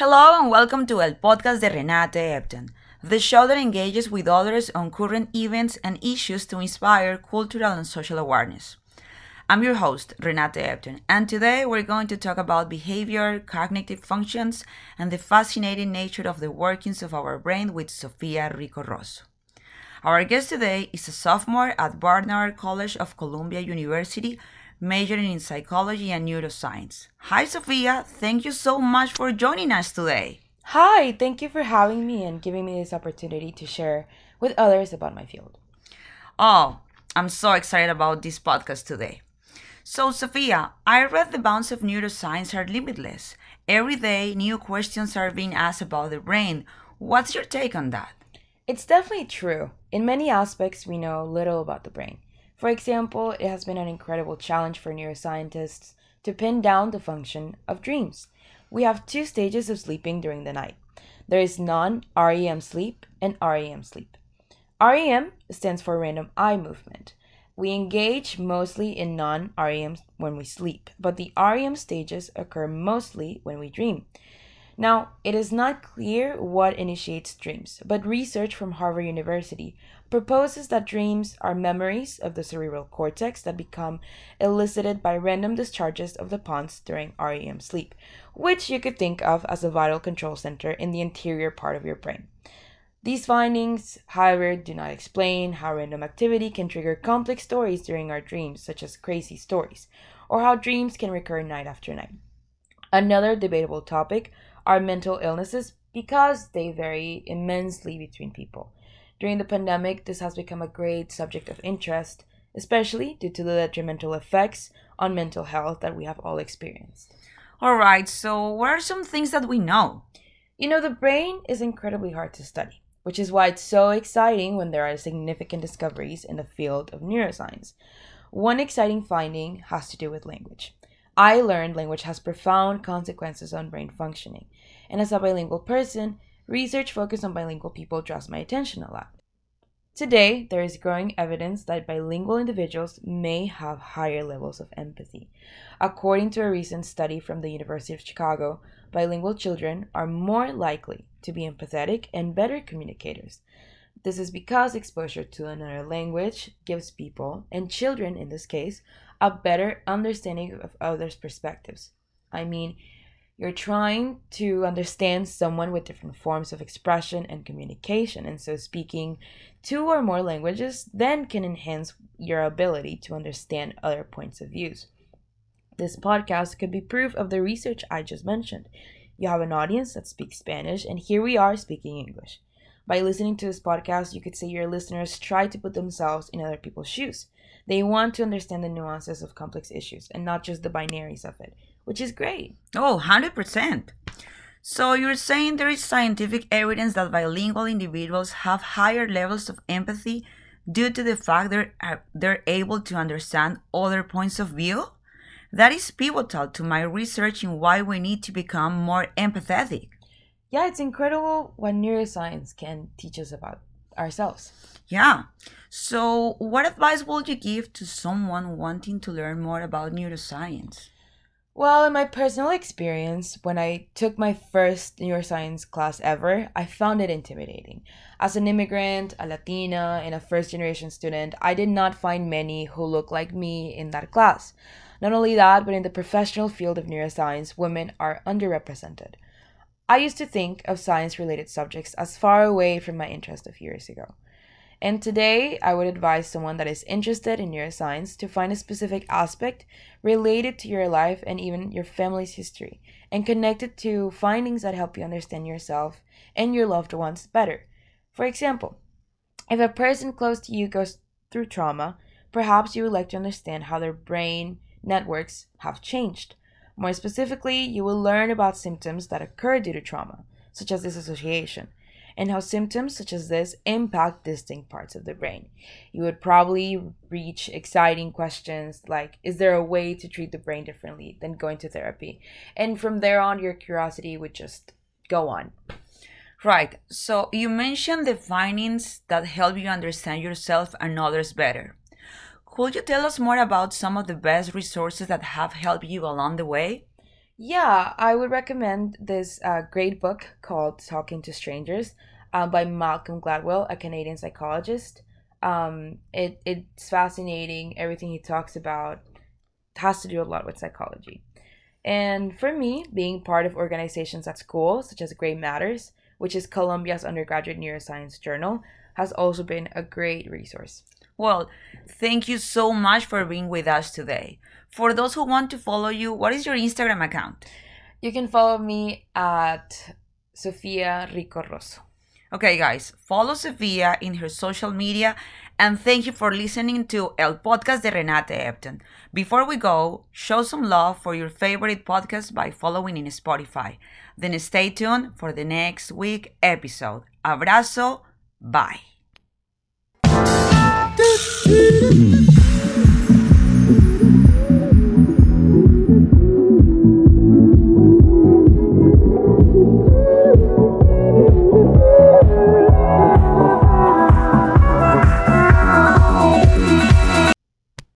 Hello and welcome to El Podcast de Renate Ebden, the show that engages with others on current events and issues to inspire cultural and social awareness. I'm your host, Renate Epton, and today we're going to talk about behavior, cognitive functions, and the fascinating nature of the workings of our brain with Sofia Rico Rozo. Our guest today is a sophomore at Barnard College of Columbia University majoring in psychology and neuroscience. Hi, Sofia. Thank you so much for joining us today. Hi, thank you for having me and giving me this opportunity to share with others about my field. Oh, I'm so excited about this podcast today. So, Sofia, I read the bounds of neuroscience are limitless. Every day, new questions are being asked about the brain. What's your take on that? It's definitely true. In many aspects, we know little about the brain. For example, it has been an incredible challenge for neuroscientists to pin down the function of dreams. We have two stages of sleeping during the night. There is non REM sleep and REM sleep. REM stands for random eye movement. We engage mostly in non REM when we sleep, but the REM stages occur mostly when we dream. Now, it is not clear what initiates dreams, but research from Harvard University proposes that dreams are memories of the cerebral cortex that become elicited by random discharges of the pons during REM sleep, which you could think of as a vital control center in the interior part of your brain. These findings, however, do not explain how random activity can trigger complex stories during our dreams, such as crazy stories, or how dreams can recur night after night. Another debatable topic are mental illnesses because they vary immensely between people. During the pandemic, this has become a great subject of interest, especially due to the detrimental effects on mental health that we have all experienced. All right, so what are some things that we know? You know, the brain is incredibly hard to study, which is why it's so exciting when there are significant discoveries in the field of neuroscience. One exciting finding has to do with language. I learned language has profound consequences on brain functioning. And as a bilingual person, research focused on bilingual people draws my attention a lot. Today, there is growing evidence that bilingual individuals may have higher levels of empathy. According to a recent study from the University of Chicago, bilingual children are more likely to be empathetic and better communicators. This is because exposure to another language gives people, and children in this case, a better understanding of others' perspectives. I mean, you're trying to understand someone with different forms of expression and communication, and so speaking two or more languages then can enhance your ability to understand other points of views. This podcast could be proof of the research I just mentioned. You have an audience that speaks Spanish, and here we are speaking English. By listening to this podcast, you could say your listeners try to put themselves in other people's shoes. They want to understand the nuances of complex issues and not just the binaries of it, which is great. Oh, 100%. So you're saying there is scientific evidence that bilingual individuals have higher levels of empathy due to the fact that they're, uh, they're able to understand other points of view? That is pivotal to my research in why we need to become more empathetic. Yeah, it's incredible what neuroscience can teach us about ourselves. Yeah. So, what advice would you give to someone wanting to learn more about neuroscience? Well, in my personal experience, when I took my first neuroscience class ever, I found it intimidating. As an immigrant, a Latina, and a first generation student, I did not find many who looked like me in that class. Not only that, but in the professional field of neuroscience, women are underrepresented. I used to think of science related subjects as far away from my interest a few years ago. And today, I would advise someone that is interested in neuroscience to find a specific aspect related to your life and even your family's history and connect it to findings that help you understand yourself and your loved ones better. For example, if a person close to you goes through trauma, perhaps you would like to understand how their brain networks have changed. More specifically, you will learn about symptoms that occur due to trauma, such as dissociation, and how symptoms such as this impact distinct parts of the brain. You would probably reach exciting questions like Is there a way to treat the brain differently than going to therapy? And from there on, your curiosity would just go on. Right. So you mentioned the findings that help you understand yourself and others better. Could you tell us more about some of the best resources that have helped you along the way? Yeah, I would recommend this uh, great book called Talking to Strangers um, by Malcolm Gladwell, a Canadian psychologist. Um, it, it's fascinating. Everything he talks about has to do a lot with psychology. And for me, being part of organizations at school, such as Gray Matters, which is Columbia's undergraduate neuroscience journal, has also been a great resource. Well, thank you so much for being with us today. For those who want to follow you, what is your Instagram account? You can follow me at Sofia Rico Rozo. Okay, guys, follow Sofia in her social media and thank you for listening to El Podcast de Renate Ebden. Before we go, show some love for your favorite podcast by following in Spotify. Then stay tuned for the next week episode. Abrazo, bye. Mm.